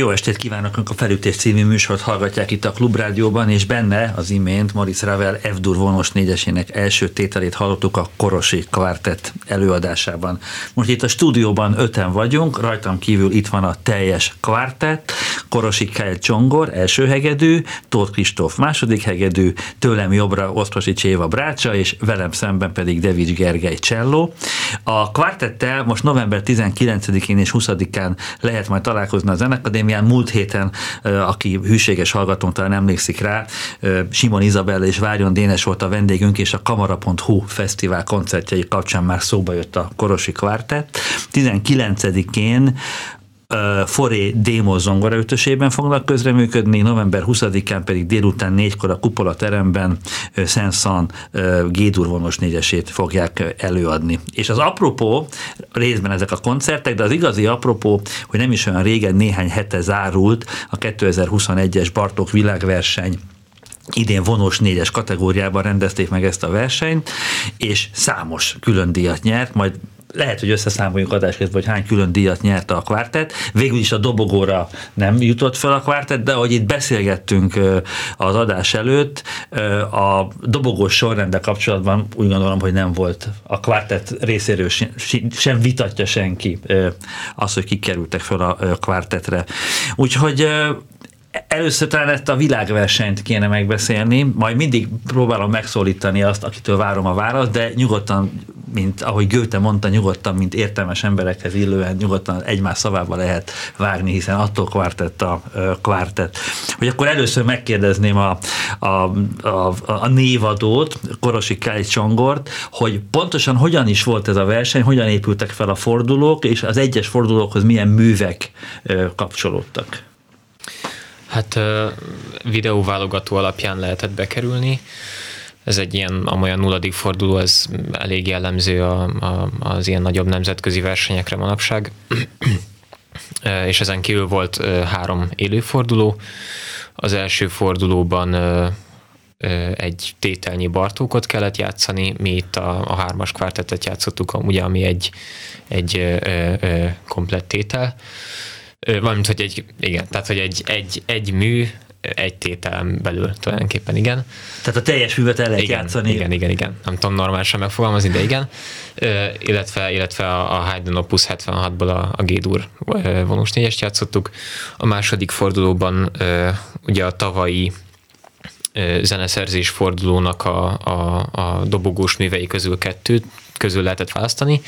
Jó estét kívánok, a Felütés című műsort hallgatják itt a Klubrádióban, és benne az imént Maurice Ravel F-dur vonos négyesének első tételét hallottuk a Korosi Kvartett előadásában. Most itt a stúdióban öten vagyunk, rajtam kívül itt van a teljes kvartett, Korosi Kyle Csongor, első hegedű, Tóth Kristóf második hegedű, tőlem jobbra Oszprosi Cséva Brácsa, és velem szemben pedig Devics Gergely Cselló. A kvartettel most november 19-én és 20-án lehet majd találkozni a Zenekadémián. Múlt héten, aki hűséges hallgatónk talán emlékszik rá, Simon Izabella és Várjon Dénes volt a vendégünk, és a Kamara.hu fesztivál koncertjei kapcsán már szóba jött a Korosi Kvartett. 19-én Foré Démo zongora ötösében fognak közreműködni, november 20-án pedig délután négykor a Kupola teremben Szenszan Gédur vonos négyesét fogják előadni. És az apropó, részben ezek a koncertek, de az igazi apropó, hogy nem is olyan régen, néhány hete zárult a 2021-es Bartók világverseny idén vonós négyes kategóriában rendezték meg ezt a versenyt, és számos külön díjat nyert, majd lehet, hogy összeszámoljuk adásként, hogy hány külön díjat nyerte a kvártet. Végül is a dobogóra nem jutott fel a kvártet, de ahogy itt beszélgettünk az adás előtt, a dobogós sorrendel kapcsolatban úgy gondolom, hogy nem volt a kvártet részéről sem vitatja senki az, hogy kikerültek fel a kvártetre. Úgyhogy Először talán ezt a világversenyt kéne megbeszélni, majd mindig próbálom megszólítani azt, akitől várom a választ, de nyugodtan, mint ahogy Göte mondta, nyugodtan, mint értelmes emberekhez illően, nyugodtan egymás szavába lehet vágni, hiszen attól kvartett a kvartett. Hogy akkor először megkérdezném a, a, a, a névadót, Korosi Kály Csongort, hogy pontosan hogyan is volt ez a verseny, hogyan épültek fel a fordulók, és az egyes fordulókhoz milyen művek kapcsolódtak. Hát videóválogató alapján lehetett bekerülni. Ez egy ilyen amolyan nulladik forduló, ez elég jellemző a, a, az ilyen nagyobb nemzetközi versenyekre manapság. és ezen kívül volt három élőforduló. Az első fordulóban egy tételnyi Bartókot kellett játszani, mi itt a, a hármas kvártetet játszottuk, ugye, ami egy, egy ö, ö, komplett tétel. Valamint, hogy egy, igen, tehát, hogy egy, egy, egy mű, egy tételen belül tulajdonképpen, igen. Tehát a teljes művet el lehet igen, játszani. Igen, igen, igen. Nem tudom normálisan megfogalmazni, de igen. illetve, illetve a, a Haydn Opus 76-ból a, a G-dur vonós négyest játszottuk. A második fordulóban ugye a tavalyi zeneszerzés fordulónak a, a, a dobogós művei közül kettőt közül lehetett választani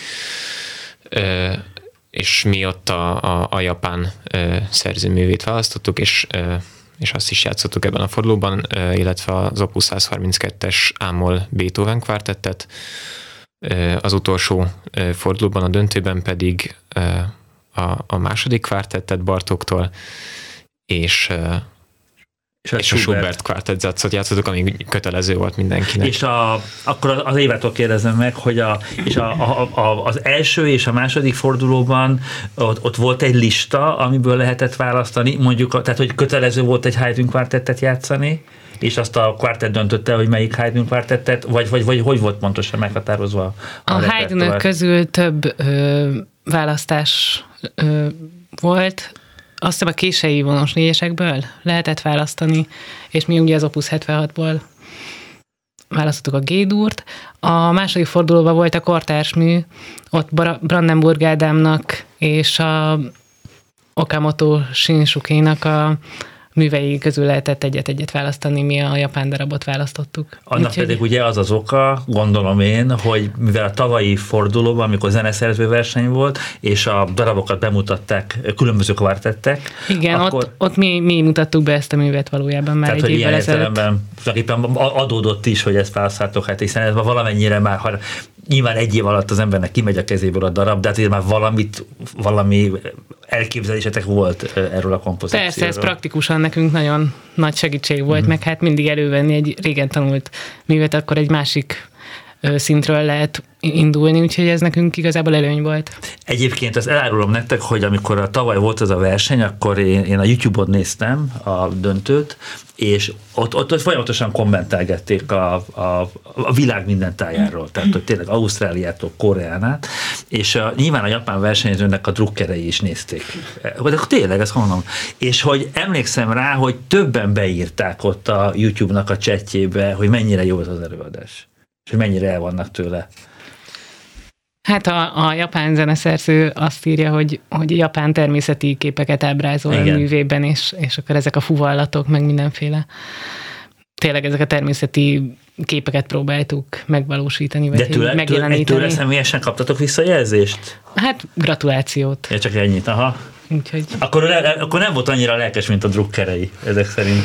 és mi ott a, a, a japán ö, szerzőművét választottuk, és ö, és azt is játszottuk ebben a fordulóban, ö, illetve az Opus 132-es Ámol Beethoven kvártettet, ö, az utolsó ö, fordulóban, a döntőben pedig a, a második kvártettet Bartoktól, és és a, és Schubert. a Schubert kvártetzetszot játszottuk, ami kötelező volt mindenkinek. És a, akkor az évettől kérdezem meg, hogy a, és a, a, a, az első és a második fordulóban ott, ott volt egy lista, amiből lehetett választani, mondjuk, tehát hogy kötelező volt egy Haydn kvártettet játszani, és azt a kvártett döntötte, hogy melyik Haydn kvártettet, vagy, vagy, vagy hogy volt pontosan meghatározva a A Haydn közül több ö, választás ö, volt, azt hiszem a kései vonos négyesekből lehetett választani, és mi ugye az Opus 76-ból választottuk a G-dúrt. A második fordulóban volt a kortársmű, ott Brandenburg Ádámnak és a Okamoto Shinsukénak a művei közül lehetett egyet-egyet választani, mi a japán darabot választottuk. Annak Úgyhogy... pedig ugye az az oka, gondolom én, hogy mivel a tavalyi fordulóban, amikor zeneszerző verseny volt, és a darabokat bemutatták, különböző kvartettek. Igen, akkor... ott, ott mi, mi mutattuk be ezt a művet valójában már Tehát, egy évvel ezelőtt. adódott is, hogy ezt választhatok, hát hiszen ez valamennyire már, ha nyilván egy év alatt az embernek kimegy a kezéből a darab, de azért már valamit, valami elképzelésetek volt erről a kompozícióról. Persze, ez praktikusan nekünk nagyon nagy segítség volt, mm. meg hát mindig elővenni egy régen tanult művet, akkor egy másik szintről lehet indulni, úgyhogy ez nekünk igazából előny volt. Egyébként azt elárulom nektek, hogy amikor a tavaly volt az a verseny, akkor én, én a YouTube-on néztem a döntőt, és ott, ott, ott folyamatosan kommentelgették a, a, a világ minden tájáról, tehát hogy tényleg Ausztráliától Koreán át, és a, nyilván a japán versenyzőnek a drukkerei is nézték. De tényleg, ezt mondom. És hogy emlékszem rá, hogy többen beírták ott a YouTube-nak a csetjébe, hogy mennyire jó az az előadás, és hogy mennyire el vannak tőle. Hát a, a japán zeneszerző azt írja, hogy, hogy japán természeti képeket ábrázol Igen. a művében, és, és akkor ezek a fuvallatok, meg mindenféle. Tényleg ezek a természeti képeket próbáltuk megvalósítani, vagy De tőle, megjeleníteni. Tőle, tőle személyesen kaptatok visszajelzést? Hát gratulációt. Ja, csak ennyit, aha. Úgyhogy... Akkor, akkor nem volt annyira lelkes, mint a drukkerei, ezek szerint.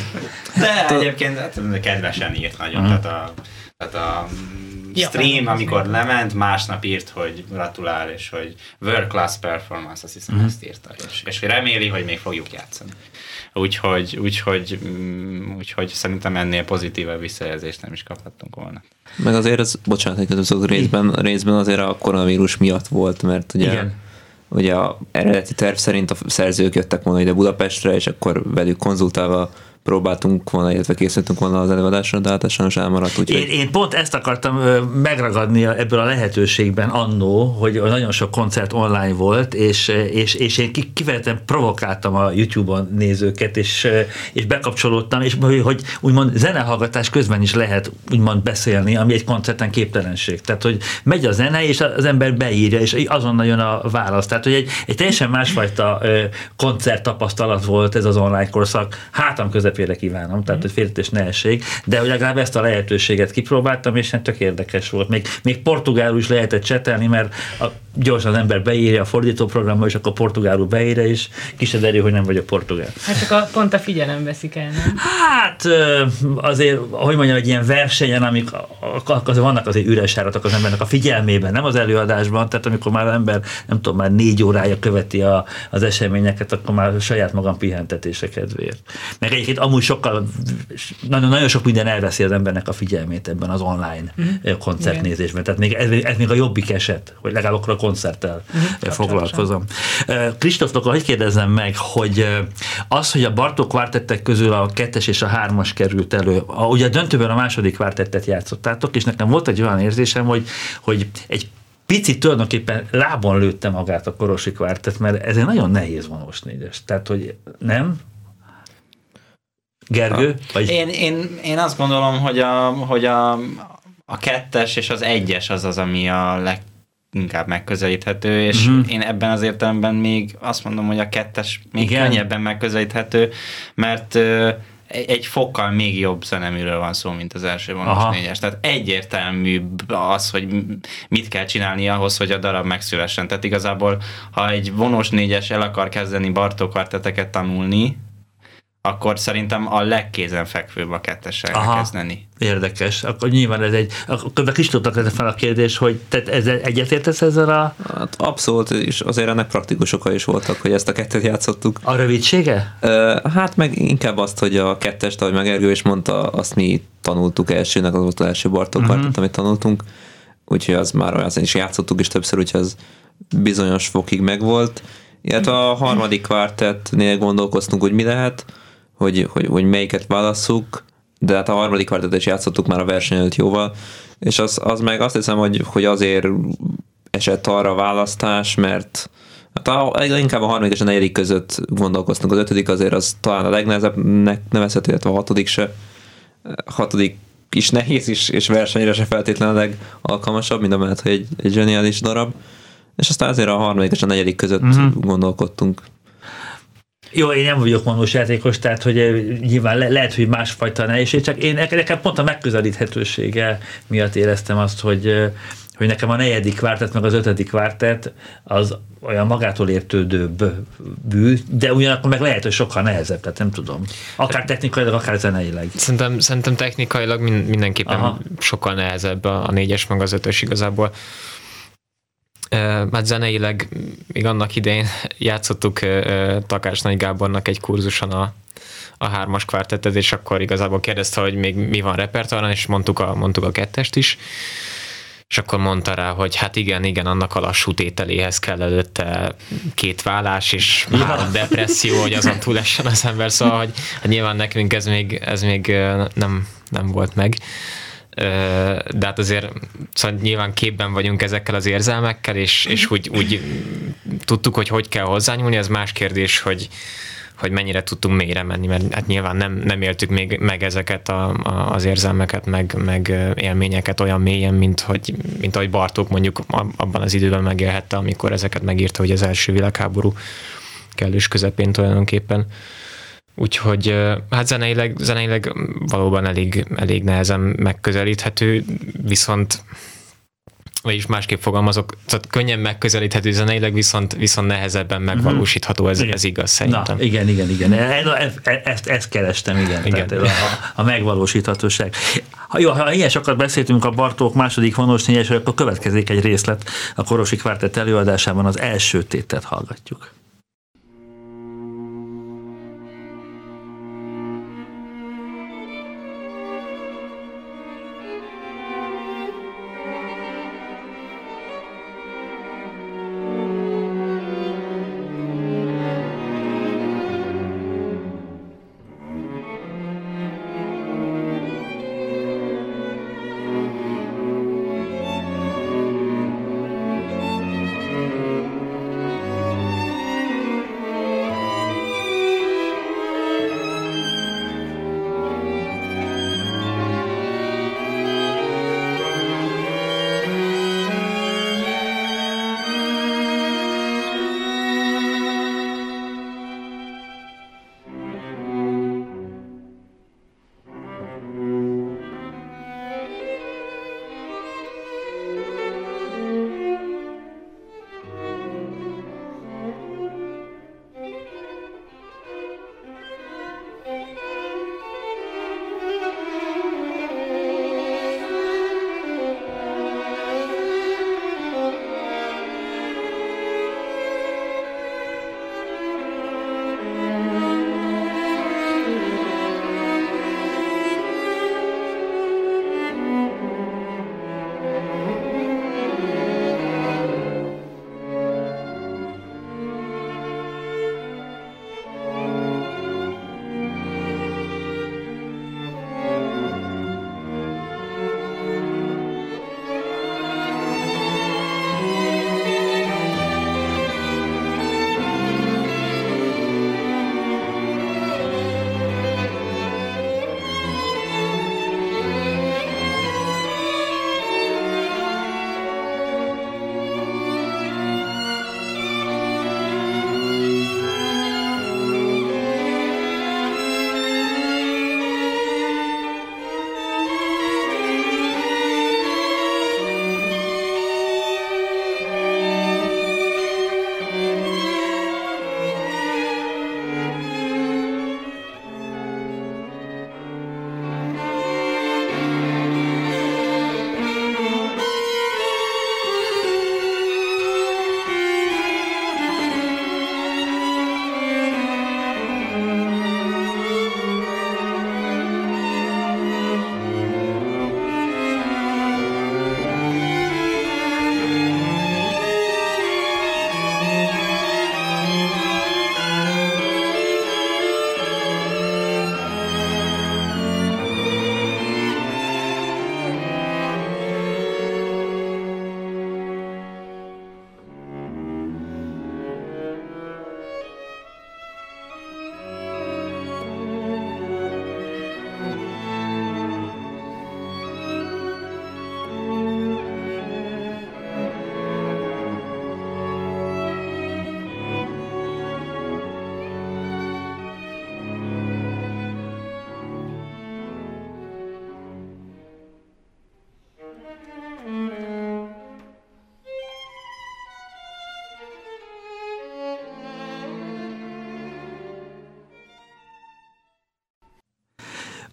De egyébként hát, kedvesen írt nagyon, uh-huh. tehát a, tehát a ja, stream, amikor az lement, másnap írt, hogy gratulál, és hogy world class performance, azt hiszem uh-huh. ezt írta, és, és reméli, hogy még fogjuk játszani. Úgyhogy, úgyhogy, mm, úgyhogy szerintem ennél pozitívebb visszajelzést nem is kaphattunk volna. Meg azért ez, bocsánat, hogy az részben, részben azért a koronavírus miatt volt, mert ugye Igen. Ugye a eredeti terv szerint a szerzők jöttek volna ide Budapestre, és akkor velük konzultálva próbáltunk volna, illetve készültünk volna az előadásra, de hát sajnos elmaradt. Úgyhogy... Én, én pont ezt akartam megragadni ebből a lehetőségben annó, hogy nagyon sok koncert online volt, és, és, és én kifejezetten provokáltam a YouTube-on nézőket, és, és bekapcsolódtam, és hogy úgymond zenehallgatás közben is lehet úgymond beszélni, ami egy koncerten képtelenség. Tehát, hogy megy a zene, és az ember beírja, és azonnal jön a válasz. Tehát, hogy egy, egy teljesen másfajta koncert tapasztalat volt ez az online korszak, hátam közep közepére kívánom, tehát hogy félretés ne essék, de hogy legalább ezt a lehetőséget kipróbáltam, és hát tök érdekes volt. Még, még portugálul is lehetett csetelni, mert a, gyorsan az ember beírja a fordítóprogramba, és akkor portugálul beírja, és kisederül, hogy nem vagyok portugál. Hát csak a, pont a figyelem veszik el, nem? Hát azért, hogy mondjam, egy ilyen versenyen, amik azért vannak azért üres áratok az embernek a figyelmében, nem az előadásban, tehát amikor már az ember, nem tudom, már négy órája követi a, az eseményeket, akkor már saját magam pihentetése kedvéért. Meg egyébként amúgy sokkal, nagyon, nagyon sok minden elveszi az embernek a figyelmét ebben az online mm. koncertnézésben. Tehát még ez, ez még a jobbik eset, hogy legalább akkor a koncerttel mm. foglalkozom. Kristófnak, hogy kérdezem meg, hogy az, hogy a Bartók kvártettek közül a kettes és a hármas került elő, a, ugye a döntőben a második kvártettet játszottátok, és nekem volt egy olyan érzésem, hogy, hogy egy picit tulajdonképpen lábon lőtte magát a Korosi kvártett, mert ez egy nagyon nehéz vonós négyes. Tehát, hogy nem? Gergő? Vagy... Én, én, én azt gondolom, hogy a, hogy a, a kettes és az egyes az az, ami a leginkább megközelíthető, és uh-huh. én ebben az értelemben még azt mondom, hogy a kettes még Igen. könnyebben megközelíthető, mert egy fokkal még jobb zeneműről van szó, mint az első vonós négyes. Tehát egyértelműbb az, hogy mit kell csinálni ahhoz, hogy a darab megszülessen. Tehát igazából, ha egy vonós négyes el akar kezdeni Bartók tanulni, akkor szerintem a legkézenfekvőbb a kettessel kezdeni. Érdekes. Akkor nyilván ez egy, akkor is tudtak fel a kérdés, hogy te ezzel egyetértesz ezzel a... Hát abszolút, és azért ennek praktikus oka is voltak, hogy ezt a kettet játszottuk. A rövidsége? Hát meg inkább azt, hogy a kettest, ahogy Megergő is mondta, azt mi tanultuk elsőnek, az volt az első Bartók uh-huh. amit tanultunk, úgyhogy az már olyan is játszottuk is többször, úgyhogy az bizonyos fokig megvolt. Illetve a harmadik kvártetnél gondolkoztunk, hogy mi lehet, hogy, hogy, hogy melyiket válasszuk, de hát a harmadik kvartetet is játszottuk már a verseny előtt jóval, és az, az meg azt hiszem, hogy, hogy azért esett arra a választás, mert hát a, inkább a harmadik és a negyedik között gondolkoztunk. Az ötödik azért az talán a legnehezebbnek nevezhető, illetve a hatodik se. Hatodik is nehéz is, és versenyre se feltétlenül a legalkalmasabb, mind a mellett, hogy egy, egy zseniális darab. És aztán azért a harmadik és a negyedik között uh-huh. gondolkodtunk. Jó, én nem vagyok manós játékos, tehát hogy eh, nyilván le, lehet, hogy másfajta nehézség, csak én nekem pont a megközelíthetősége miatt éreztem azt, hogy eh, hogy nekem a negyedik kvártet, meg az ötödik kvártet az olyan magától értődőbb bű, de ugyanakkor meg lehet, hogy sokkal nehezebb, tehát nem tudom. Akár technikailag, akár zeneileg. Szerintem, szerintem technikailag mindenképpen Aha. sokkal nehezebb a négyes, meg az ötös igazából. Hát zeneileg még annak idején játszottuk Takács Nagy Gábornak egy kurzuson a, a hármas kvártettet, és akkor igazából kérdezte, hogy még mi van repertoáron, és mondtuk a, mondtuk a kettest is. és akkor mondta rá, hogy hát igen, igen, annak a lassú tételéhez kell előtte két vállás és ja. három depresszió, hogy azon túl essen az ember, szóval, hogy hát nyilván nekünk ez még, ez még nem, nem volt meg de hát azért szóval nyilván képben vagyunk ezekkel az érzelmekkel, és, és úgy, úgy tudtuk, hogy hogy kell hozzányúlni, ez más kérdés, hogy, hogy mennyire tudtunk mélyre menni, mert hát nyilván nem, nem éltük még meg ezeket a, a, az érzelmeket, meg, meg élményeket olyan mélyen, mint, hogy, mint ahogy Bartók mondjuk abban az időben megélhette, amikor ezeket megírta, hogy az első világháború kellős közepén tulajdonképpen. Úgyhogy hát zeneileg, zeneileg valóban elég, elég nehezen megközelíthető, viszont vagyis másképp fogalmazok, tehát könnyen megközelíthető zeneileg, viszont, viszont nehezebben mhm. megvalósítható, ez, ez igaz szerintem. Na, igen, igen, igen. Ezt, ezt, ezt kerestem, igen. igen. Tehát a, a megvalósíthatóság. Ha, jó, ha ilyen sokat beszéltünk a Bartók második vonos négyesről, akkor következik egy részlet a Korosi Kvártett előadásában az első tétet hallgatjuk.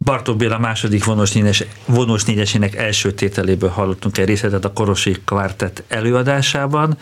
Bartók Béla második vonós, négyes, vonós négyesének első tételéből hallottunk egy részletet a Korosi Kvartett előadásában.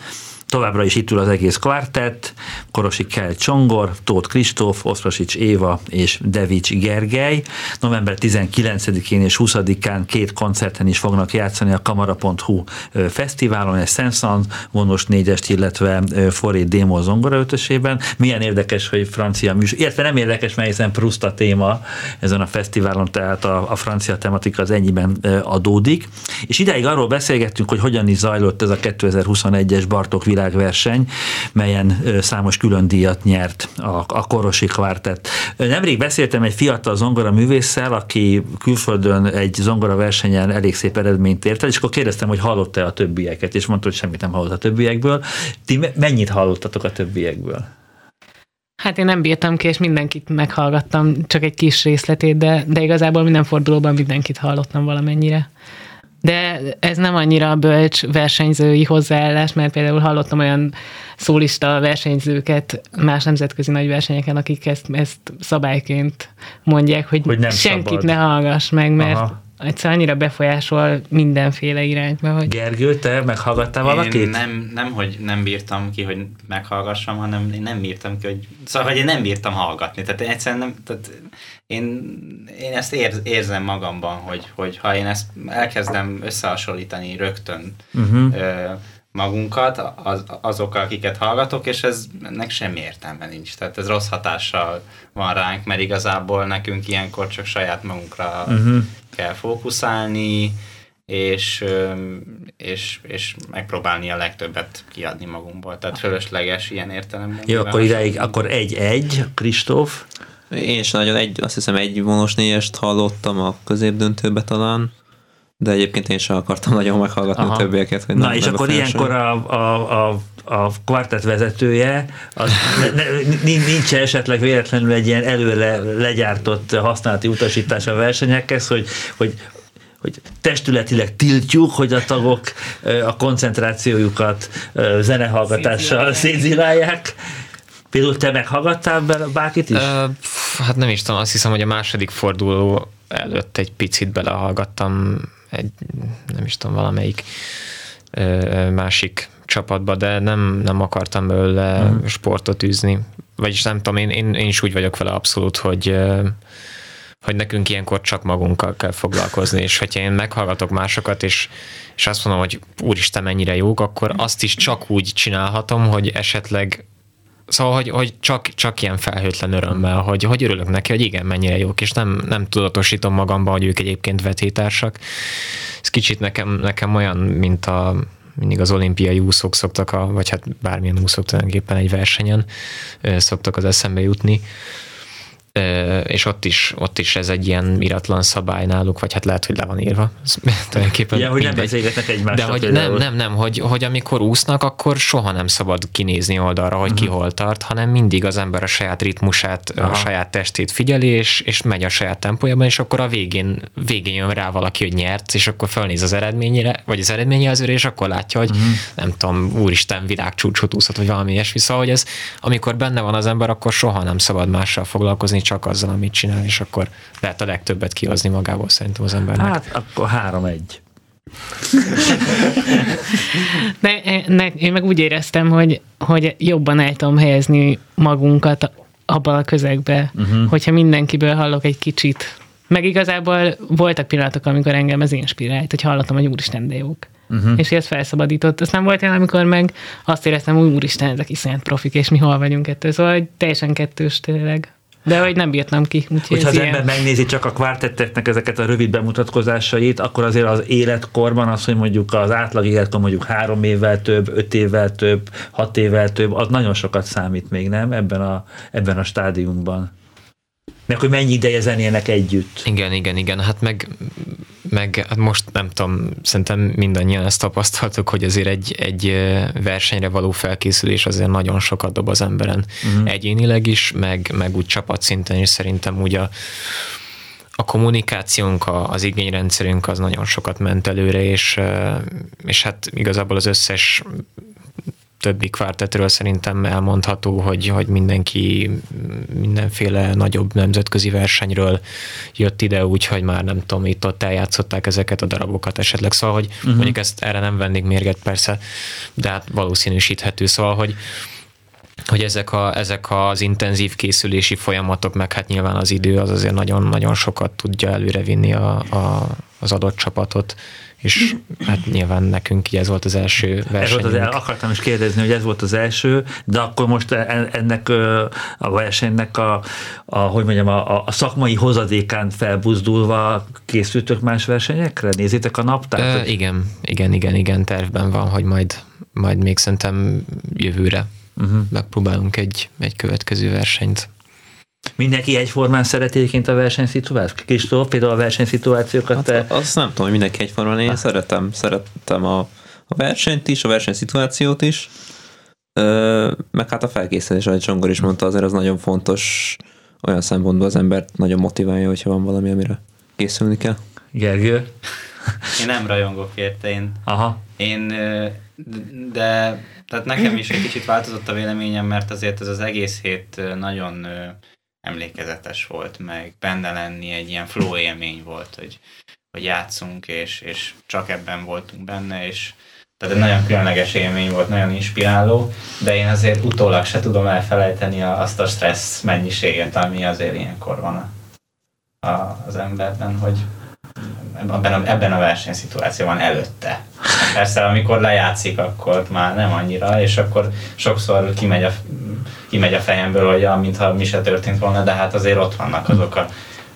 Továbbra is itt ül az egész kvartett, Korosi Kell Csongor, Tóth Kristóf, Oszprosics Éva és Devics Gergely. November 19-én és 20-án két koncerten is fognak játszani a kamara.hu fesztiválon, egy Sensan vonos négyest, illetve Foré Démo zongora ötösében. Milyen érdekes, hogy francia műsor, illetve nem érdekes, mert hiszen Proust a téma ezen a fesztiválon, tehát a, a francia tematika az ennyiben adódik. És ideig arról beszélgettünk, hogy hogyan is zajlott ez a 2021-es Bartok világverseny, melyen számos külön díjat nyert a, a Korosi Kvartett. Nemrég beszéltem egy fiatal zongora művésszel, aki külföldön egy zongora versenyen elég szép eredményt ért el, és akkor kérdeztem, hogy hallott-e a többieket, és mondta, hogy semmit nem hallott a többiekből. Ti mennyit hallottatok a többiekből? Hát én nem bírtam ki, és mindenkit meghallgattam, csak egy kis részletét, de, de igazából minden fordulóban mindenkit hallottam valamennyire. De ez nem annyira bölcs versenyzői hozzáállás, mert például hallottam olyan szólista versenyzőket más nemzetközi nagy versenyeken, akik ezt, ezt szabályként mondják, hogy, hogy nem senkit szabad. ne hallgass meg, mert Aha egyszer annyira befolyásol mindenféle irányba, hogy... Gergő, te meghallgattál valakit? Én nem, nem, hogy nem bírtam ki, hogy meghallgassam, hanem én nem bírtam ki, hogy... Szóval, hogy én nem bírtam hallgatni. Tehát egyszerűen nem... Tehát én, én ezt érz, érzem magamban, hogy, hogy ha én ezt elkezdem összehasonlítani rögtön uh-huh. ö, magunkat az, azokkal, akiket hallgatok, és ez ennek semmi értelme nincs. Tehát ez rossz hatással van ránk, mert igazából nekünk ilyenkor csak saját magunkra uh-huh. kell fókuszálni, és, és, és megpróbálni a legtöbbet kiadni magunkból. Tehát fölösleges ilyen értelemben. Jó, akkor ideig, akkor egy-egy, Kristóf. Én is nagyon egy, azt hiszem egy vonos négyest hallottam a középdöntőbe talán, de egyébként én sem akartam nagyon meghallgatni Aha. a többieket. Hogy Na és akkor ilyenkor a, a, a a kvartett vezetője, az ne, nincs esetleg véletlenül egy ilyen előre legyártott használati utasítás a versenyekhez, hogy, hogy hogy testületileg tiltjuk, hogy a tagok a koncentrációjukat zenehallgatással szétzilálják. Például te meghallgattál bárkit is? Uh, hát nem is tudom, azt hiszem, hogy a második forduló előtt egy picit belehallgattam egy, nem is tudom, valamelyik másik csapatba, de nem, nem akartam belőle uh-huh. sportot űzni. Vagyis nem tudom, én, én, én is úgy vagyok vele abszolút, hogy hogy nekünk ilyenkor csak magunkkal kell foglalkozni, és hogyha én meghallgatok másokat, és, és azt mondom, hogy úristen, mennyire jók, akkor azt is csak úgy csinálhatom, hogy esetleg Szóval, hogy, hogy csak, csak ilyen felhőtlen örömmel, hogy, hogy örülök neki, hogy igen, mennyire jók, és nem, nem tudatosítom magamban, hogy ők egyébként vetétársak. Ez kicsit nekem, nekem olyan, mint a, mindig az olimpiai úszók szoktak, a, vagy hát bármilyen úszók tulajdonképpen egy versenyen szoktak az eszembe jutni, és ott is, ott is ez egy ilyen iratlan szabály náluk, vagy hát lehet, hogy le van írva. tulajdonképpen ja, hogy nem beszélgetnek egymással. De hogy nem, nem, nem, hogy, hogy amikor úsznak, akkor soha nem szabad kinézni oldalra, hogy uh-huh. ki hol tart, hanem mindig az ember a saját ritmusát, Aha. a saját testét figyeli, és, és megy a saját tempójában, és akkor a végén, végén jön rá valaki, hogy nyert, és akkor felnéz az eredményére, vagy az eredményjelzőre, és akkor látja, hogy uh-huh. nem tudom, úristen, világcsúcsot úszott, vagy valami ilyesmi. Szóval, hogy ez, amikor benne van az ember, akkor soha nem szabad mással foglalkozni, csak azzal, amit csinál, és akkor lehet a legtöbbet kihozni magából szerintem az embernek. Hát akkor három-egy. De ne, én meg úgy éreztem, hogy, hogy jobban el tudom helyezni magunkat abban a közegbe, uh-huh. hogyha mindenkiből hallok egy kicsit. Meg igazából voltak pillanatok, amikor engem ez inspirált, hogy hallottam, hogy úristen, de jók. Uh-huh. És ez felszabadított. Aztán volt olyan, amikor meg azt éreztem, hogy úristen, ezek iszonyat profik, és mi hol vagyunk ettől. Szóval teljesen kettős tényleg. De hogy nem bírtam ki. Hogyha az ilyen... ember megnézi csak a kvártetteknek ezeket a rövid bemutatkozásait, akkor azért az életkorban az, hogy mondjuk az átlag életkor mondjuk három évvel több, öt évvel több, hat évvel több, az nagyon sokat számít még, nem? Ebben a, ebben a stádiumban. Meg hogy mennyi ideje zenélnek együtt. Igen, igen, igen. Hát meg, meg hát most nem tudom, szerintem mindannyian ezt tapasztaltuk, hogy azért egy, egy versenyre való felkészülés azért nagyon sokat dob az emberen. Uh-huh. Egyénileg is, meg, meg úgy csapatszinten is szerintem úgy a, a kommunikációnk, az igényrendszerünk az nagyon sokat ment előre, és, és hát igazából az összes többi kvártetről szerintem elmondható, hogy, hogy mindenki mindenféle nagyobb nemzetközi versenyről jött ide, úgyhogy már nem tudom, itt ott eljátszották ezeket a darabokat esetleg. Szóval, hogy uh-huh. mondjuk ezt erre nem vennék mérget persze, de hát valószínűsíthető. Szóval, hogy hogy ezek, a, ezek az intenzív készülési folyamatok, meg hát nyilván az idő az azért nagyon-nagyon sokat tudja előrevinni a, a, az adott csapatot és hát nyilván nekünk így ez volt az első verseny. Ez volt az, akartam is kérdezni, hogy ez volt az első, de akkor most e, ennek a versenynek a, a hogy mondjam, a, a szakmai hozadékán felbuzdulva készültök más versenyekre? Nézitek a naptárt? Ö, igen, igen, igen, igen, tervben van, hogy majd, majd még szerintem jövőre uh-huh. megpróbálunk egy, egy következő versenyt Mindenki egyformán szereti egyébként a versenyszituációt? Kristóf, például a versenyszituációkat? Hát, te... Azt nem tudom, hogy mindenki egyformán, én hát. szeretem, szeretem a, a versenyt is, a versenyszituációt is, ö, meg hát a felkészülés, ahogy Csongor is mondta, azért az nagyon fontos olyan szempontból az embert nagyon motiválja, hogyha van valami, amire készülni kell. Gergő? Én nem rajongok érte, én, Aha. én de tehát nekem is egy kicsit változott a véleményem, mert azért ez az egész hét nagyon emlékezetes volt, meg benne lenni egy ilyen flow élmény volt, hogy, hogy játszunk, és, és csak ebben voltunk benne, és tehát egy nagyon különleges élmény volt, nagyon inspiráló, de én azért utólag se tudom elfelejteni azt a stressz mennyiséget, ami azért ilyenkor van a, a, az emberben, hogy ebben a, ebben a versenyszituációban előtte. Persze, amikor lejátszik, akkor már nem annyira, és akkor sokszor kimegy a, kimegy a fejemből, hogy ja, mintha mi se történt volna, de hát azért ott vannak azok a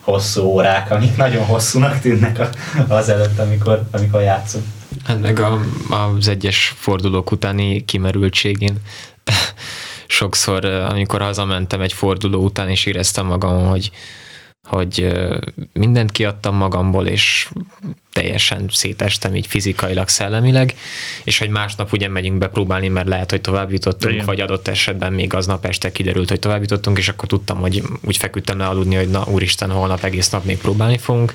hosszú órák, amik nagyon hosszúnak tűnnek az előtt, amikor, amikor játszunk. Hát meg a, az egyes fordulók utáni kimerültségén sokszor, amikor hazamentem egy forduló után, és éreztem magam, hogy hogy mindent kiadtam magamból, és teljesen szétestem így fizikailag, szellemileg, és hogy másnap ugye megyünk bepróbálni, mert lehet, hogy tovább jutottunk, Igen. vagy adott esetben még aznap este kiderült, hogy tovább jutottunk, és akkor tudtam, hogy úgy feküdtem le aludni, hogy na úristen, holnap egész nap még próbálni fogunk.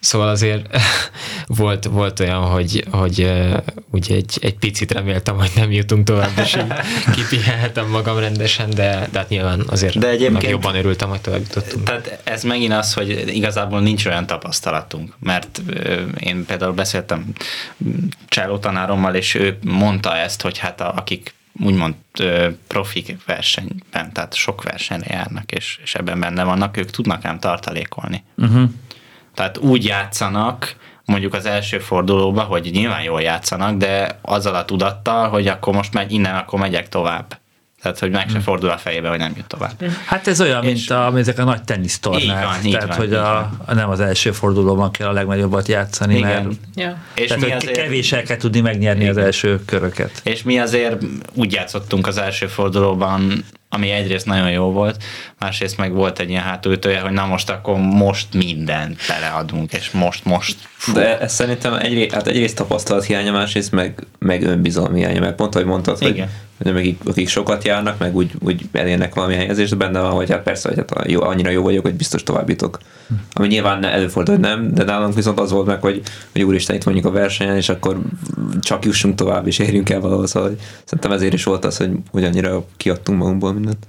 Szóval azért volt, volt olyan, hogy, hogy úgy egy, egy picit reméltem, hogy nem jutunk tovább, és kipihelhetem magam rendesen, de, de hát nyilván azért de egyébként, meg jobban örültem, hogy tovább jutottunk. Tehát ez megint az, hogy igazából nincs olyan tapasztalatunk, mert én például beszéltem Cselló tanárommal, és ő mondta ezt, hogy hát a, akik úgymond profik versenyben, tehát sok versenyre járnak, és, és ebben benne vannak, ők tudnak ám tartalékolni. Uh-huh. Tehát úgy játszanak, mondjuk az első fordulóban, hogy nyilván jól játszanak, de azzal a tudattal, hogy akkor most megy, innen akkor megyek tovább. Tehát, hogy meg se hmm. fordul a fejébe, hogy nem jut tovább. Hát ez olyan, és mint a, ezek a nagy tenisztornák. Így van, így Tehát, van, hogy a, nem az első fordulóban kell a legnagyobbat játszani, Igen. mert ja. és tehát, mi azért, kevés el kell tudni megnyerni Igen. az első köröket. És mi azért úgy játszottunk az első fordulóban, ami egyrészt nagyon jó volt, másrészt meg volt egy ilyen hátulütője, hogy na most akkor most mindent beleadunk, és most, most. Fú. De ez szerintem egyrészt, hát egyrészt tapasztalat hiánya, másrészt meg, meg önbizalmi hiánya, mert pont, ahogy mondtad, Igen. hogy hogy akik, akik sokat járnak, meg úgy, úgy elérnek valami helyezést, benne van, hogy hát persze, hogy hát jó, annyira jó vagyok, hogy biztos továbbítok. Ami nyilván előfordul, hogy nem, de nálunk viszont az volt meg, hogy, hogy úristen, itt mondjuk a versenyen, és akkor csak jussunk tovább, és érjünk el valahol, szóval szerintem ezért is volt az, hogy, hogy annyira kiadtunk magunkból mindent.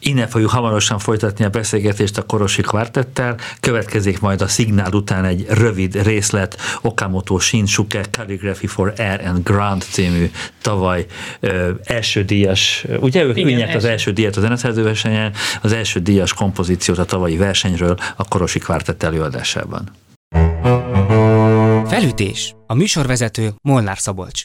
Innen fogjuk hamarosan folytatni a beszélgetést a Korosi kvartettel. Következik majd a szignál után egy rövid részlet Okamoto Shinsuke Calligraphy for Air and Ground című tavaly ö, első díjas, ugye ő, Igen, ő nyert az első díjat a zeneszerzőversenyen, az első díjas kompozíciót a tavalyi versenyről a Korosi kvártett előadásában. Felütés. A műsorvezető Molnár Szabolcs.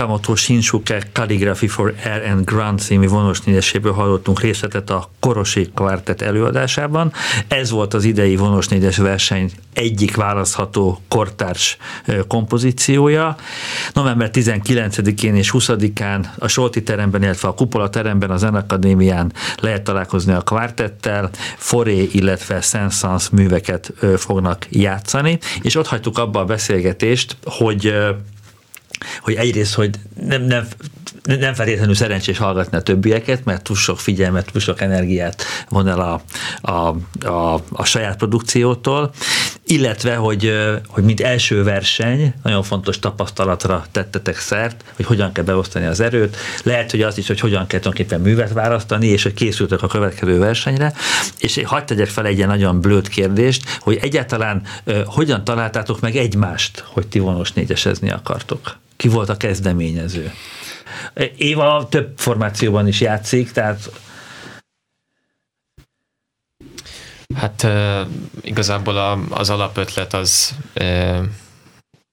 Okamoto Shinsuke Calligraphy for Air and Ground című vonos négyeséből hallottunk részletet a Korosi Kvartett előadásában. Ez volt az idei vonos négyes verseny egyik választható kortárs kompozíciója. November 19-én és 20-án a Solti teremben, illetve a Kupola teremben, a Zenakadémián lehet találkozni a kvartettel, Foré, illetve Sensans műveket fognak játszani, és ott hagytuk abba a beszélgetést, hogy hogy egyrészt, hogy nem, nem, nem feltétlenül szerencsés hallgatni a többieket, mert túl sok figyelmet, túl sok energiát von el a, a, a, a saját produkciótól, illetve, hogy, hogy mint első verseny, nagyon fontos tapasztalatra tettetek szert, hogy hogyan kell beosztani az erőt, lehet, hogy az is, hogy hogyan kell tulajdonképpen művet választani, és hogy készültek a következő versenyre, és hagyd tegyek fel egy ilyen nagyon blöd kérdést, hogy egyáltalán hogyan találtátok meg egymást, hogy ti vonos négyesezni akartok? Ki volt a kezdeményező? Éva több formációban is játszik, tehát Hát igazából az alapötlet az e,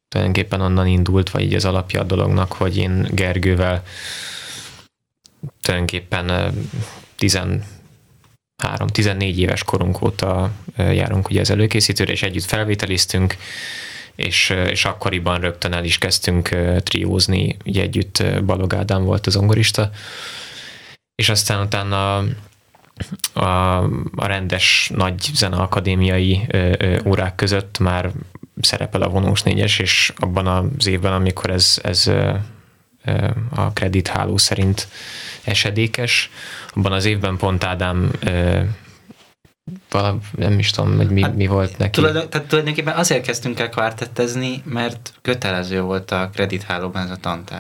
tulajdonképpen onnan indult, vagy így az alapja a dolognak, hogy én Gergővel tulajdonképpen 13-14 éves korunk óta járunk ugye az előkészítőre, és együtt felvételiztünk, és, és akkoriban rögtön el is kezdtünk triózni, ugye együtt Balog Ádám volt az ongorista, és aztán utána a, a rendes nagy zeneakadémiai órák között már szerepel a vonós négyes, és abban az évben, amikor ez, ez a kreditháló szerint esedékes, abban az évben pont Ádám valami, nem is tudom, hogy mi, hát, mi volt neki. Tulajdon, tehát tulajdonképpen azért kezdtünk el kvártettezni, mert kötelező volt a kredithálóban ez a tantár.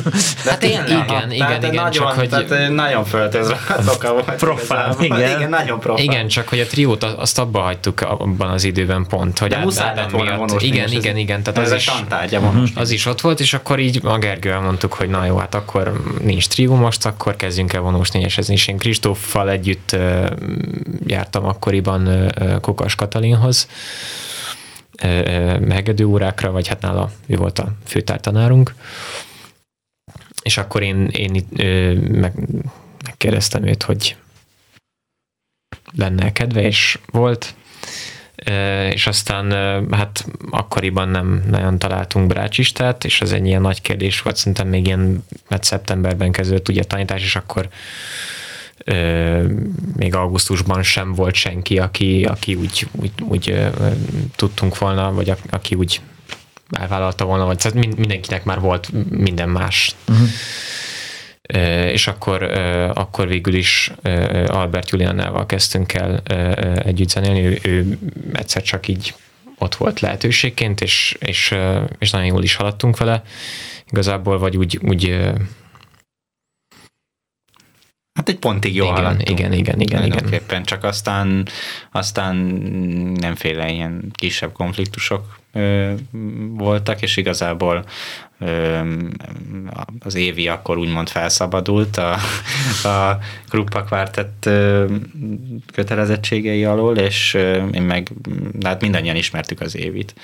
De hát tényleg, igen, igen, igen, igen, nagyon, csak hogy... Tehát nagyon föltözve az oka volt. Profán, igen. igen. nagyon profán. Igen, csak hogy a triót azt abba hagytuk abban az időben pont, hogy De muszáj Ádám lett volna. Igen, igen, igen, tehát ez az a is, tantárgya vonos. az is ott volt, és akkor így a Gergővel mondtuk, hogy na jó, hát akkor nincs trió most, akkor kezdjünk el vonós négyesezni, és én Kristóffal együtt jártam akkoriban Kokas Katalinhoz megedő órákra, vagy hát nála ő volt a főtártanárunk, és akkor én, én meg, megkérdeztem őt, hogy lenne kedve, és volt, és aztán hát akkoriban nem nagyon találtunk brácsistát, és ez egy ilyen nagy kérdés volt, szerintem még ilyen, mert szeptemberben kezdődött ugye a tanítás, és akkor még augusztusban sem volt senki, aki, aki úgy, úgy, úgy tudtunk volna, vagy aki úgy elvállalta volna, vagy szóval mindenkinek már volt minden más. Uh-huh. És akkor, akkor végül is Albert Juliannával kezdtünk el együtt zenélni, ő, ő egyszer csak így ott volt lehetőségként, és, és, és nagyon jól is haladtunk vele. Igazából, vagy úgy, úgy Hát egy pontig jól igen, haladtunk. Igen, igen, igen, igen. Éppen csak aztán, aztán nemféle ilyen kisebb konfliktusok ö, voltak, és igazából ö, az évi akkor úgymond felszabadult a, a Kruppa Quartet kötelezettségei alól, és ö, én meg, hát mindannyian ismertük az évit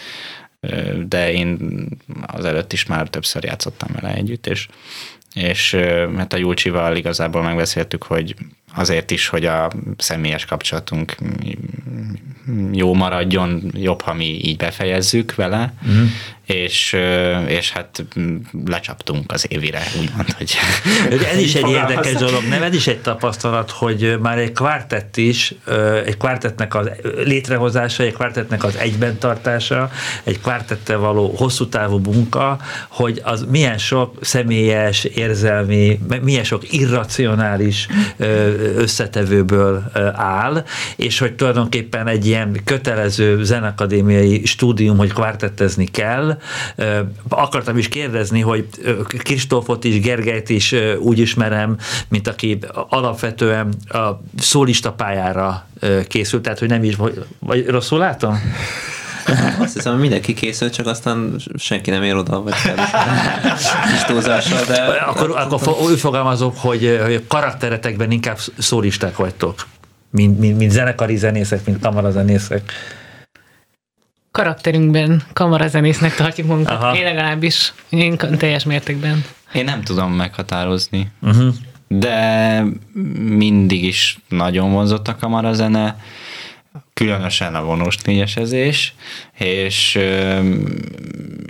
de én az előtt is már többször játszottam vele együtt, és és hát a Julcsival igazából megbeszéltük, hogy azért is, hogy a személyes kapcsolatunk jó maradjon, jobb, ha mi így befejezzük vele, uh-huh. és, és hát lecsaptunk az évire, úgymond, hogy... Ez is egy érdekes dolog, nem? Ez is egy tapasztalat, hogy már egy kvártett is, egy kvártettnek az létrehozása, egy kvártettnek az egyben tartása, egy kvártettel való hosszú távú munka, hogy az milyen sok személyes, érzelmi, milyen sok irracionális összetevőből áll, és hogy tulajdonképpen egy ilyen kötelező zenakadémiai stúdium, hogy kvártettezni kell. Akartam is kérdezni, hogy Kristófot is, Gergelyt is úgy ismerem, mint aki alapvetően a szólista pályára készült, tehát hogy nem is, vagy, rosszul látom? Azt hiszem, hogy mindenki készül, csak aztán senki nem ér oda, vagy kis túlzással, de... Akkor, akkor úgy fogalmazok, hogy, hogy karakteretekben inkább szólisták vagytok, mint, mint, mint zenekari zenészek, mint kamarazenészek. karakterünkben kamarazenésznek tartjuk magunkat. Aha. Én legalábbis, én teljes mértékben. Én nem tudom meghatározni, uh-huh. de mindig is nagyon vonzott a kamarazene, különösen a vonós négyesezés, és,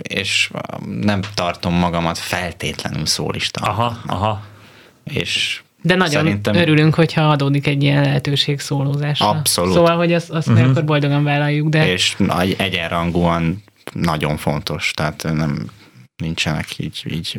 és nem tartom magamat feltétlenül szólista. Aha, aha. És De nagyon Szerintem- örülünk, hogyha adódik egy ilyen lehetőség szólózásra. Abszolút. Szóval, hogy azt, azt uh-huh. akkor boldogan vállaljuk, de és nagy- egyenrangúan nagyon fontos, tehát nem nincsenek így, így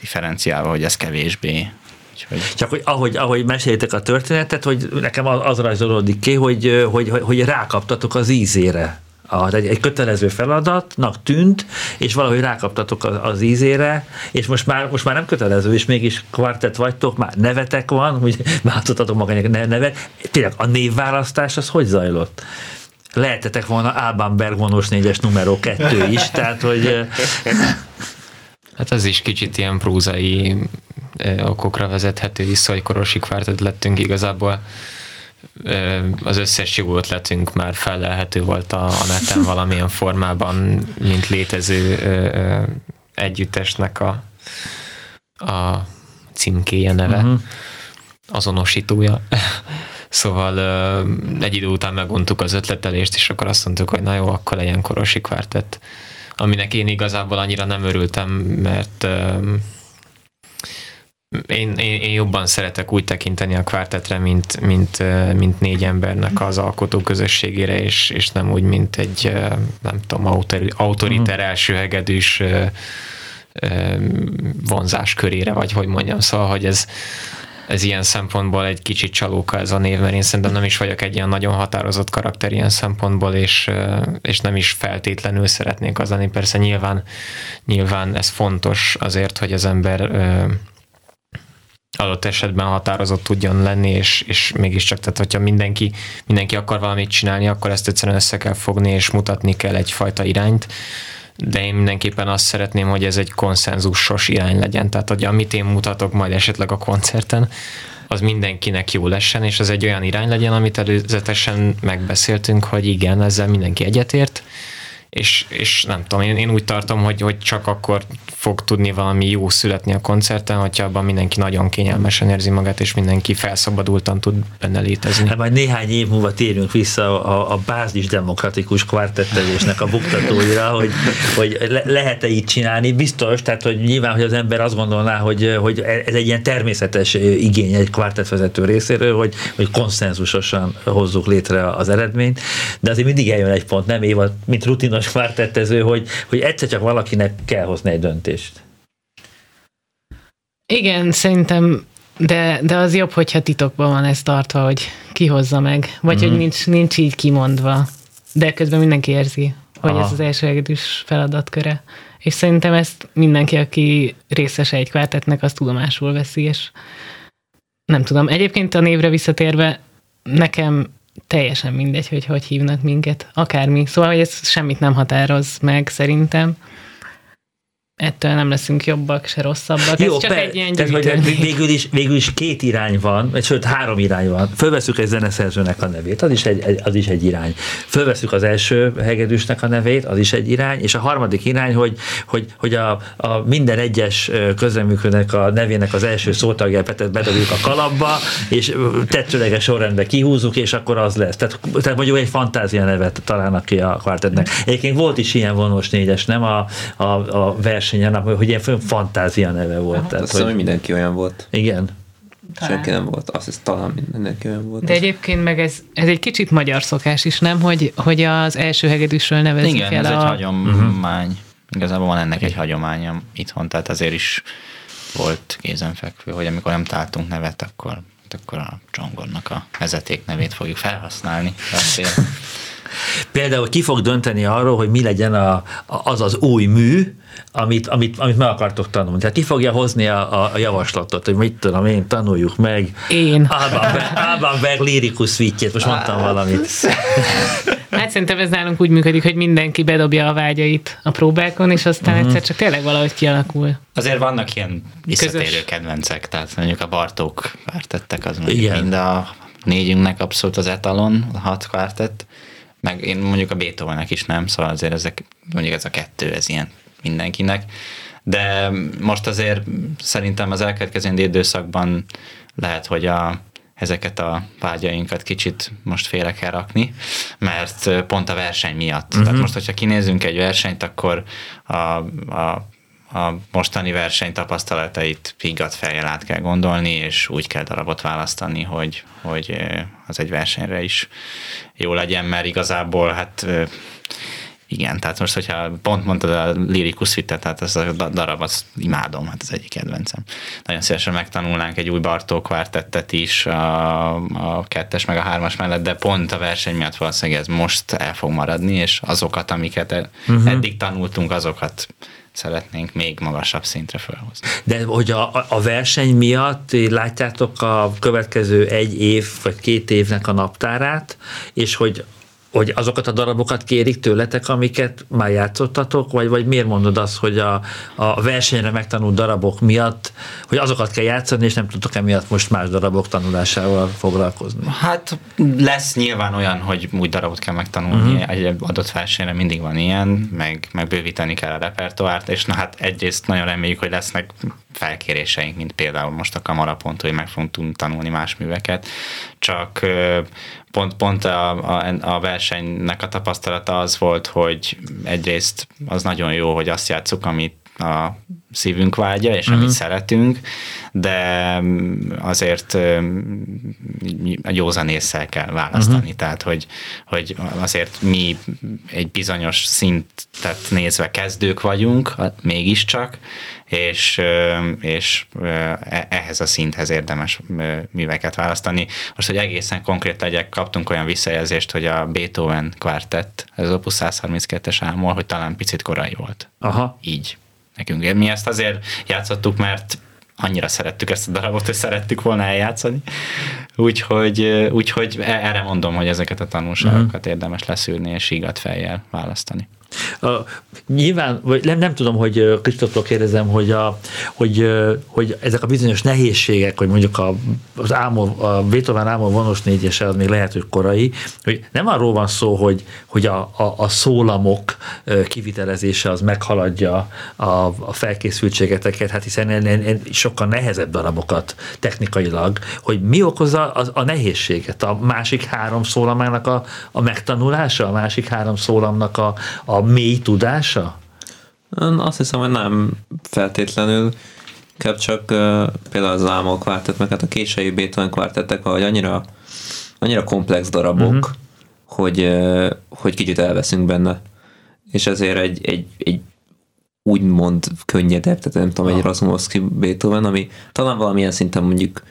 differenciálva, hogy ez kevésbé. Úgyhogy Csak hogy ahogy, ahogy mesélitek a történetet, hogy nekem az, az rajzolódik ki, hogy, hogy, hogy, hogy rákaptatok az ízére. A, egy, egy kötelező feladatnak tűnt, és valahogy rákaptatok az, az ízére, és most már, most már nem kötelező, és mégis kvartett vagytok, már nevetek van, úgy váltottatok magának ne- nevet. Tényleg a névválasztás az hogy zajlott? Lehetetek volna Alban Berg vonós négyes numero kettő is, tehát hogy Hát ez is kicsit ilyen prózai okokra vezethető vissza, hogy korosi kvártet lettünk igazából. Az összes jó ötletünk már felelhető volt a, a neten valamilyen formában, mint létező együttesnek a, a címkéje neve, uh-huh. azonosítója. Szóval egy idő után meguntuk az ötletelést, és akkor azt mondtuk, hogy na jó, akkor legyen korosi kvártett aminek én igazából annyira nem örültem, mert én, én, én jobban szeretek úgy tekinteni a kvártetre, mint, mint, mint négy embernek az alkotó közösségére, és, és nem úgy, mint egy, nem tudom, autori, autoriter elsőhegedűs ö, ö, vonzás körére, vagy hogy mondjam, szóval, hogy ez, ez ilyen szempontból egy kicsit csalóka ez a név, mert én szerintem nem is vagyok egy ilyen nagyon határozott karakter ilyen szempontból, és, és nem is feltétlenül szeretnék az lenni. Persze nyilván, nyilván ez fontos azért, hogy az ember adott esetben határozott tudjon lenni, és, és mégiscsak, tehát hogyha mindenki, mindenki akar valamit csinálni, akkor ezt egyszerűen össze kell fogni, és mutatni kell egyfajta irányt, de én mindenképpen azt szeretném, hogy ez egy konszenzusos irány legyen, tehát hogy amit én mutatok majd esetleg a koncerten, az mindenkinek jó lessen, és az egy olyan irány legyen, amit előzetesen megbeszéltünk, hogy igen, ezzel mindenki egyetért, és, és nem tudom, én, én úgy tartom, hogy, hogy csak akkor fog tudni valami jó születni a koncerten, hogyha abban mindenki nagyon kényelmesen érzi magát, és mindenki felszabadultan tud benne létezni. Hát majd néhány év múlva térünk vissza a, a bázis demokratikus kvartettelésnek a buktatóira, hogy, hogy le, lehet-e így csinálni. Biztos, tehát hogy nyilván, hogy az ember azt gondolná, hogy, hogy ez egy ilyen természetes igény egy kvartettvezető részéről, hogy, hogy konszenzusosan hozzuk létre az eredményt, de azért mindig eljön egy pont, nem Éva, mint rutinos kvartettező, hogy, hogy egyszer csak valakinek kell hozni egy döntést. Igen, szerintem, de, de az jobb, hogyha titokban van ez tartva, hogy kihozza meg, vagy mm. hogy nincs, nincs így kimondva, de közben mindenki érzi, hogy Aha. ez az elsőlegetős feladatköre. És szerintem ezt mindenki, aki részese egy kvártetnek, azt tudomásul veszi, és nem tudom. Egyébként a névre visszatérve, nekem teljesen mindegy, hogy hogy hívnak minket, akármi. Szóval, hogy ez semmit nem határoz meg szerintem. Ettől nem leszünk jobbak, se rosszabbak. ez csak per- egy ilyen tehát, hogy végül, is, végül is két irány van, vagy sőt három irány van. Fölveszük egy zeneszerzőnek a nevét, az is egy, az is egy irány. Fölveszük az első hegedűsnek a nevét, az is egy irány, és a harmadik irány, hogy, hogy, hogy a, a minden egyes ö, közreműködőnek a nevének az első szótagját bedobjuk a kalapba, és tetszőleges sorrendben kihúzzuk, és akkor az lesz. Tehát, tehát mondjuk egy fantázia nevet találnak ki a kvartetnek. Egyébként volt is ilyen vonós négyes, nem a, a, a versenyen, hogy ilyen fantázia neve volt. Azt Tehát, hiszem, hogy mindenki olyan volt. igen. Senki nem volt. Azt hiszem, talán mindenki olyan volt. De egyébként meg ez, ez egy kicsit magyar szokás is, nem? Hogy, hogy az első hegedűsről nevezik Igen, el ez a... egy hagyomány. Igazából van ennek egy hagyománya itthon, tehát azért is volt kézenfekvő, hogy amikor nem találtunk nevet, akkor, akkor a Csongornak a vezeték nevét fogjuk felhasználni. Beszél. Például ki fog dönteni arról, hogy mi legyen a, az az új mű, amit, amit, amit meg akartok tanulni. Tehát ki fogja hozni a, a, a javaslatot, hogy mit tudom én, tanuljuk meg. Én. Alban Berg, Alban Berg lirikus szvítjét, most mondtam valamit. Hát szerintem ez nálunk úgy működik, hogy mindenki bedobja a vágyait a próbákon, és aztán Mhm. uh-huh. egyszer csak tényleg valahogy kialakul. Azért vannak ilyen visszatérő Közös. kedvencek, tehát mondjuk a Bartók kvártettek, az mondjuk Igen. mind a négyünknek abszolút az etalon, a hat kvártett. Meg én mondjuk a Beethovennek is nem, szóval azért ezek, mondjuk ez a kettő, ez ilyen mindenkinek. De most azért szerintem az elkövetkező időszakban lehet, hogy a, ezeket a vágyainkat kicsit most félre kell rakni, mert pont a verseny miatt. Uh-huh. Tehát most, hogyha kinézünk egy versenyt, akkor a, a a mostani verseny tapasztalatait higgadt fejjel át kell gondolni, és úgy kell darabot választani, hogy, hogy az egy versenyre is jó legyen, mert igazából hát igen, tehát most, hogyha pont mondtad a lirikus fitet, tehát ez a darab, azt imádom, hát az egyik kedvencem. Nagyon szívesen megtanulnánk egy új Bartók kvártettet is a, a kettes meg a hármas mellett, de pont a verseny miatt valószínűleg ez most el fog maradni, és azokat, amiket uh-huh. eddig tanultunk, azokat szeretnénk még magasabb szintre felhozni. De hogy a, a verseny miatt látjátok a következő egy év vagy két évnek a naptárát, és hogy hogy azokat a darabokat kérik tőletek, amiket már játszottatok, vagy, vagy miért mondod azt, hogy a, a versenyre megtanult darabok miatt, hogy azokat kell játszani, és nem tudtok emiatt most más darabok tanulásával foglalkozni? Hát lesz nyilván olyan, hogy új darabot kell megtanulni, uh-huh. egy adott versenyre mindig van ilyen, meg, meg bővíteni kell a repertoárt, és na hát egyrészt nagyon reméljük, hogy lesznek felkéréseink, mint például most a kamarapontú, hogy meg fogunk tanulni más műveket, csak pont, pont a, a, a versenynek a tapasztalata az volt, hogy egyrészt az nagyon jó, hogy azt játszuk, amit a szívünk vágya, és uh-huh. amit mhm. szeretünk, de azért a józan észre kell választani. Uh-huh. Tehát, hogy, hogy azért mi egy bizonyos szintet nézve kezdők vagyunk, mégiscsak, és, és e, ehhez a szinthez érdemes műveket választani. Most, hogy egészen konkrét legyek, kaptunk olyan visszajelzést, hogy a Beethoven kvártett, az Opus 132-es álmol, hogy talán picit korai volt. Aha. Így nekünk. Mi ezt azért játszottuk, mert annyira szerettük ezt a darabot, hogy szerettük volna eljátszani. Úgyhogy, úgyhogy e, erre mondom, hogy ezeket a tanulságokat uh-huh. érdemes leszűrni és ígat fejjel választani. Uh, nyilván, vagy nem, nem tudom, hogy Kristóftól kérdezem, hogy, a, hogy, hogy ezek a bizonyos nehézségek, hogy mondjuk a, az álmol, a Beethoven álmol vonos négyese az még lehet, hogy korai, hogy nem arról van szó, hogy, hogy a, a, a szólamok kivitelezése az meghaladja a, a felkészültségeteket, hát hiszen en, en, en sokkal nehezebb darabokat technikailag, hogy mi okozza a, a nehézséget, a másik három szólamának a, a megtanulása, a másik három szólamnak a, a a mély tudása? Azt hiszem, hogy nem feltétlenül, inkább csak uh, például az álmok kvártett, meg hát a késői Beethoven kvártettek, hogy annyira, annyira komplex darabok, uh-huh. hogy, uh, hogy kicsit elveszünk benne. És ezért egy, egy, egy úgymond könnyedebb, tehát nem tudom, egy Razumovsky Beethoven, ami talán valamilyen szinten mondjuk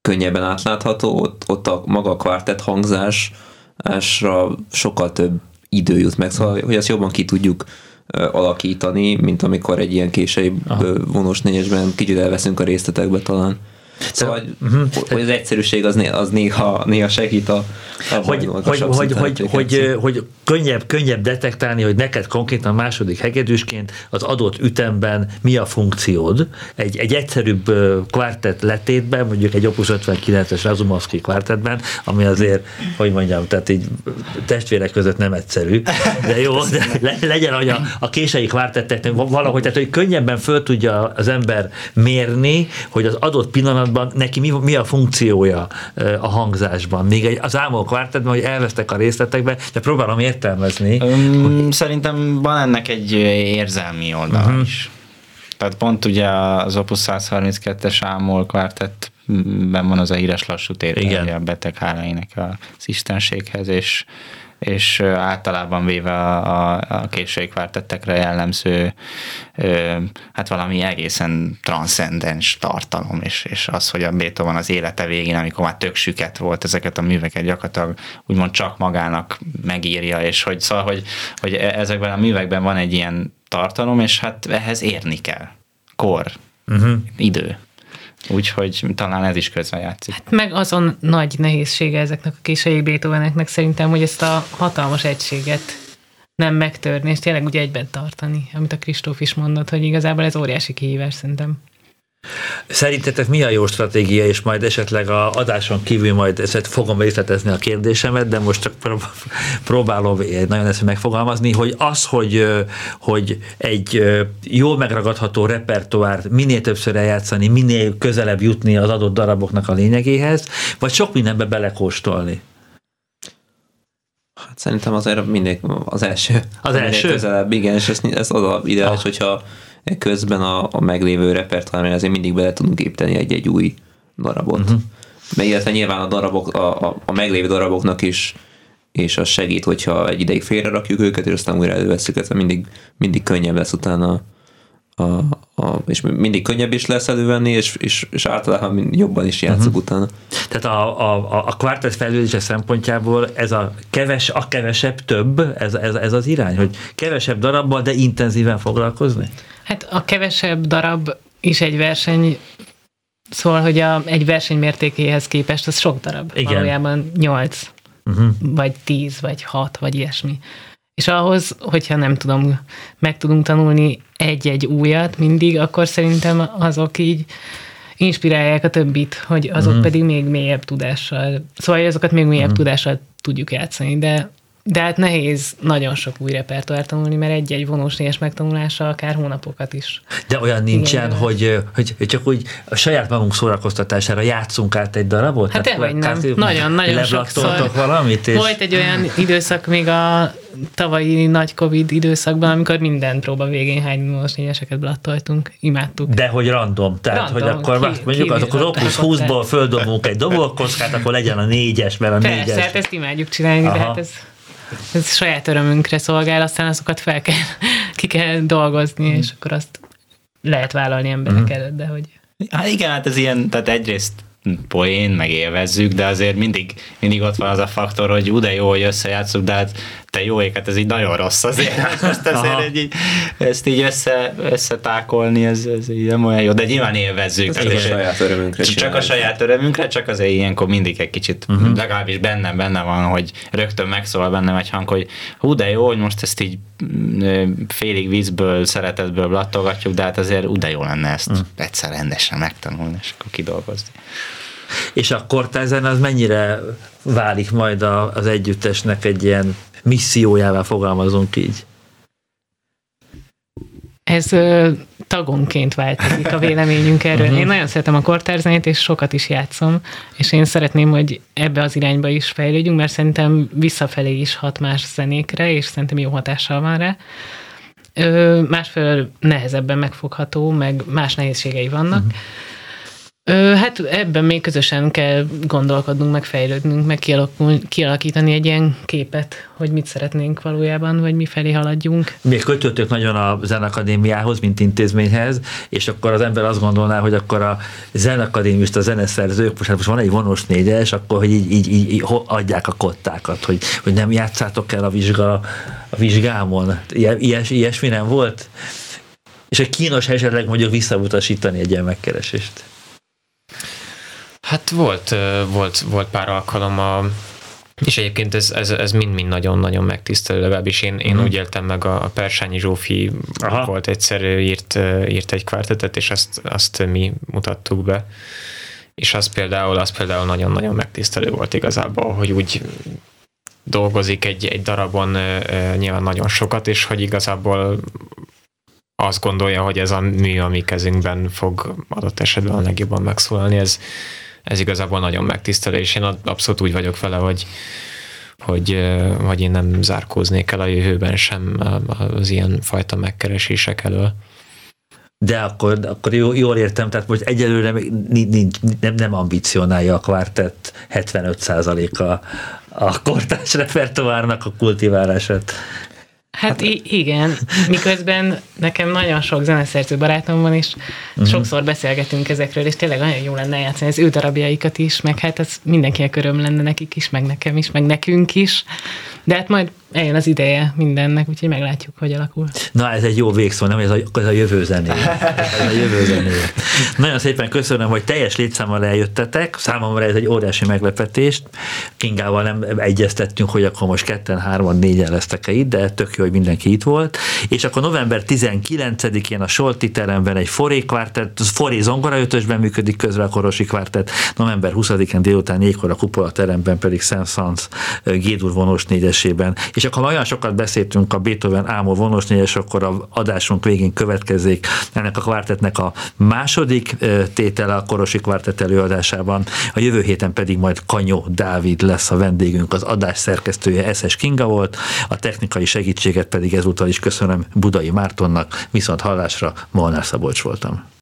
könnyebben átlátható, ott, ott a maga a kvártett hangzásra sokkal több idő jut meg, szóval hogy ezt jobban ki tudjuk alakítani, mint amikor egy ilyen késői vonós négyesben kicsit elveszünk a részletekbe talán. Szóval, uh-huh. hogy az egyszerűség az, az néha, néha segít a, a hogy, hogy, hogy, hogy, hogy, hogy, könnyebb, könnyebb detektálni, hogy neked konkrétan második hegedűsként az adott ütemben mi a funkciód. Egy, egy egyszerűbb kvartett letétben, mondjuk egy Opus 59-es Razumovsky kvartettben, ami azért, hogy mondjam, tehát így testvérek között nem egyszerű, de jó, de le, legyen, hogy a, a késői kvartetteknek valahogy, tehát hogy könnyebben föl tudja az ember mérni, hogy az adott pillanatban pillanatban neki mi, mi a funkciója a hangzásban. Még egy, az álmok vártad, hogy elvesztek a részletekbe, de próbálom értelmezni. Um, hogy... Szerintem van ennek egy érzelmi oldal uh-huh. is. Tehát pont ugye az Opus 132-es ámol kvártettben van az a híres lassú tétel, a beteg háláinek az istenséghez, és és általában véve a, a, későikvártettekre jellemző hát valami egészen transzcendens tartalom, és, és az, hogy a Beethoven az élete végén, amikor már tök süket volt, ezeket a műveket gyakorlatilag úgymond csak magának megírja, és hogy szóval, hogy, hogy e, ezekben a művekben van egy ilyen tartalom, és hát ehhez érni kell. Kor, uh-huh. idő. Úgyhogy talán ez is közrejátszik. Hát meg azon nagy nehézsége ezeknek a késői Beethoveneknek szerintem, hogy ezt a hatalmas egységet nem megtörni, és tényleg ugye egyben tartani, amit a Kristóf is mondott, hogy igazából ez óriási kihívás szerintem. Szerintetek mi a jó stratégia, és majd esetleg a adáson kívül majd ezt fogom részletezni a kérdésemet, de most csak próbálom nagyon ezt megfogalmazni, hogy az, hogy, hogy egy jól megragadható repertoárt minél többször eljátszani, minél közelebb jutni az adott daraboknak a lényegéhez, vagy sok mindenbe belekóstolni. Hát szerintem azért mindig az első. Az első? Közelebb, igen, és ez, ez az ideális, ah. hogyha közben a, a meglévő repertoárban azért mindig bele tudunk építeni egy-egy új darabot. Uh-huh. Illetve nyilván a darabok, a, a, a meglévő daraboknak is és az segít, hogyha egy ideig félre rakjuk őket, és aztán újra előveszünk, ez mindig, mindig könnyebb lesz utána a, a, és mindig könnyebb is lesz elővenni, és, és, és általában jobban is játszok uh-huh. utána. Tehát a, a, a kvartett fejlődése szempontjából ez a keves, a kevesebb több, ez, ez, ez az irány, hogy kevesebb darabbal, de intenzíven foglalkozni? Hát a kevesebb darab is egy verseny, szóval, hogy a, egy verseny mértékéhez képest az sok darab. Igen. Valójában nyolc, uh-huh. vagy tíz, vagy hat, vagy ilyesmi. És ahhoz, hogyha nem tudom, meg tudunk tanulni egy-egy újat mindig, akkor szerintem azok így inspirálják a többit, hogy azok uh-huh. pedig még mélyebb tudással, szóval azokat még mélyebb uh-huh. tudással tudjuk játszani, de de hát nehéz nagyon sok új repertoárt tanulni, mert egy-egy vonós négyes megtanulása akár hónapokat is. De olyan nincsen, Igen, hogy, hogy, csak úgy a saját magunk szórakoztatására játszunk át egy darabot? Hát vagy nem. Nagyon-nagyon sokszor. valamit? És... Volt egy olyan időszak még a tavalyi nagy Covid időszakban, amikor minden próba végén hány vonós négyeseket blattoltunk, imádtuk. De hogy random, tehát random, hogy akkor ki, mondjuk ki, az, akkor Opus 20-ból földobunk egy dobolkockát, akkor legyen a négyes, mert a Persze, négyes. Persze, hát ezt imádjuk csinálni, Aha. de hát ez ez saját örömünkre szolgál, aztán azokat fel kell, ki kell dolgozni, mm. és akkor azt lehet vállalni emberek mm. előtt, de hogy... Hát igen, hát ez ilyen, tehát egyrészt poén, meg élvezzük, de azért mindig, mindig ott van az a faktor, hogy ú, de jó, hogy összejátszunk, de hát te jó éket, ez így nagyon rossz azért. Hát most azért egy, így, ezt így össze, összetákolni, ez, ez így nem olyan jó, de nyilván élvezzük. Ez a saját örömünkre Csak csinálni. a saját örömünkre, csak azért ilyenkor mindig egy kicsit, uh-huh. legalábbis bennem benne van, hogy rögtön megszólal bennem egy hang, hogy hú, de jó, hogy most ezt így mm, félig vízből, szeretetből lattogatjuk, de hát azért ú, de jó lenne ezt uh-huh. egyszer rendesen megtanulni, és akkor kidolgozni. És a kortázen az mennyire válik majd az együttesnek egy ilyen missziójává fogalmazunk így? Ez ö, tagonként változik a véleményünk erről. Uh-huh. Én nagyon szeretem a kortárzenét, és sokat is játszom, és én szeretném, hogy ebbe az irányba is fejlődjünk, mert szerintem visszafelé is hat más zenékre, és szerintem jó hatással van rá. Ö, másfelől nehezebben megfogható, meg más nehézségei vannak. Uh-huh Ö, hát ebben még közösen kell gondolkodnunk, meg fejlődnünk, meg kialakítani egy ilyen képet, hogy mit szeretnénk valójában, vagy mi felé haladjunk. Még kötöttök nagyon a Zenakadémiához, mint intézményhez, és akkor az ember azt gondolná, hogy akkor a zenakadémista zeneszerzők, most, hát most van egy vonós négyes, akkor hogy így, így, így, így adják a kottákat, hogy, hogy nem játszátok el a, vizsga, a vizsgámon. Ilyes, ilyesmi nem volt? És egy kínos esetleg mondjuk visszautasítani egy ilyen megkeresést. Hát volt, volt, volt pár alkalom a és egyébként ez, ez, ez mind-mind nagyon-nagyon megtisztelő, legalábbis én, én mm. úgy éltem meg, a, a Persányi Zsófi Aha. volt egyszer, írt, írt egy kvártetet, és azt, azt mi mutattuk be. És az például, az például nagyon-nagyon megtisztelő volt igazából, hogy úgy dolgozik egy, egy darabon nyilván nagyon sokat, és hogy igazából azt gondolja, hogy ez a mű, ami kezünkben fog adott esetben a legjobban megszólalni, ez, ez igazából nagyon megtisztelő, és én abszolút úgy vagyok vele, hogy, hogy, hogy én nem zárkóznék el a jövőben sem az ilyen fajta megkeresések elől. De akkor, akkor jól értem, tehát most egyelőre nincs, nem, nem ambicionálja a kvártett 75%-a a kortás repertoárnak a kultiválását. Hát, hát igen, miközben nekem nagyon sok zeneszerző barátom van, és uh-huh. sokszor beszélgetünk ezekről, és tényleg nagyon jó lenne játszani az ő darabjaikat is, meg hát ez mindenkinek öröm lenne nekik is, meg nekem is, meg nekünk is. De hát majd eljön az ideje mindennek, úgyhogy meglátjuk, hogy alakul. Na, ez egy jó végszó, nem? Ez a, ez a jövő zené. Ez a jövő zené. Nagyon szépen köszönöm, hogy teljes létszámmal eljöttetek. Számomra ez egy óriási meglepetés. Kingával nem egyeztettünk, hogy akkor most ketten, hárman, négyen lesztek-e itt, de tök jó, hogy mindenki itt volt. És akkor november 19-én a Solti teremben egy foré kvártett, foré zongora ötösben működik közre a Korosi kvártett, november 20-án délután 4-kor a Kupola teremben pedig Szent Sanz Gédur vonós négyesében. És akkor olyan sokat beszéltünk a Beethoven Ámor vonós négyes, akkor a adásunk végén következik ennek a kvártetnek a második tétele a Korosi kvártett előadásában. A jövő héten pedig majd Kanyó Dávid lesz a vendégünk, az adás szerkesztője Eszes Kinga volt, a technikai segítséget pedig ezúttal is köszönöm Budai Mártonnak, viszont hallásra Molnár Szabolcs voltam.